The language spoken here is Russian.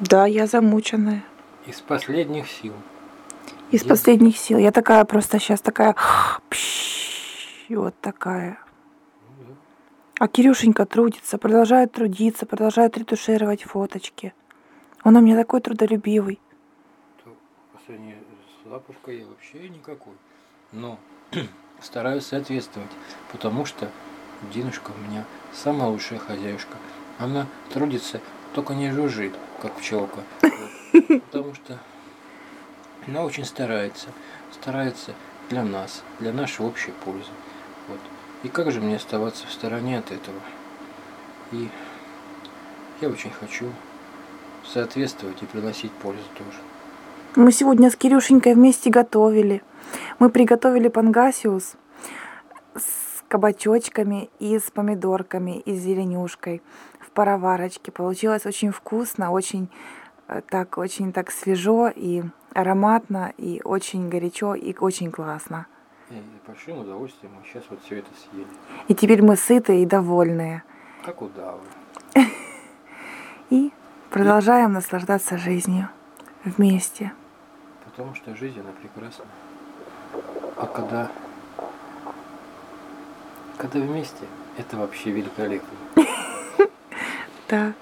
Да, я замученная. Из последних сил. Из Я- последних сил. Я такая просто сейчас такая... и Вот такая. А Кирюшенька трудится, продолжает трудиться, продолжает ретушировать фоточки. Он у меня такой трудолюбивый. Сравнению с лапушкой я вообще никакой. Но стараюсь соответствовать, потому что Динушка у меня самая лучшая хозяюшка. Она трудится, только не жужжит, как пчелка. Потому что она очень старается. Старается для нас, для нашей общей пользы. Вот. И как же мне оставаться в стороне от этого? И я очень хочу соответствовать и приносить пользу тоже. Мы сегодня с Кирюшенькой вместе готовили. Мы приготовили пангасиус с кабачочками и с помидорками и с зеленюшкой в пароварочке. Получилось очень вкусно, очень э, так, очень так свежо и ароматно, и очень горячо, и очень классно. И большим удовольствием мы сейчас вот все это съели. И теперь мы сытые и довольные. Как удавы. И продолжаем наслаждаться жизнью вместе. Потому что жизнь, она прекрасна. А когда, когда вместе, это вообще великолепно. Да.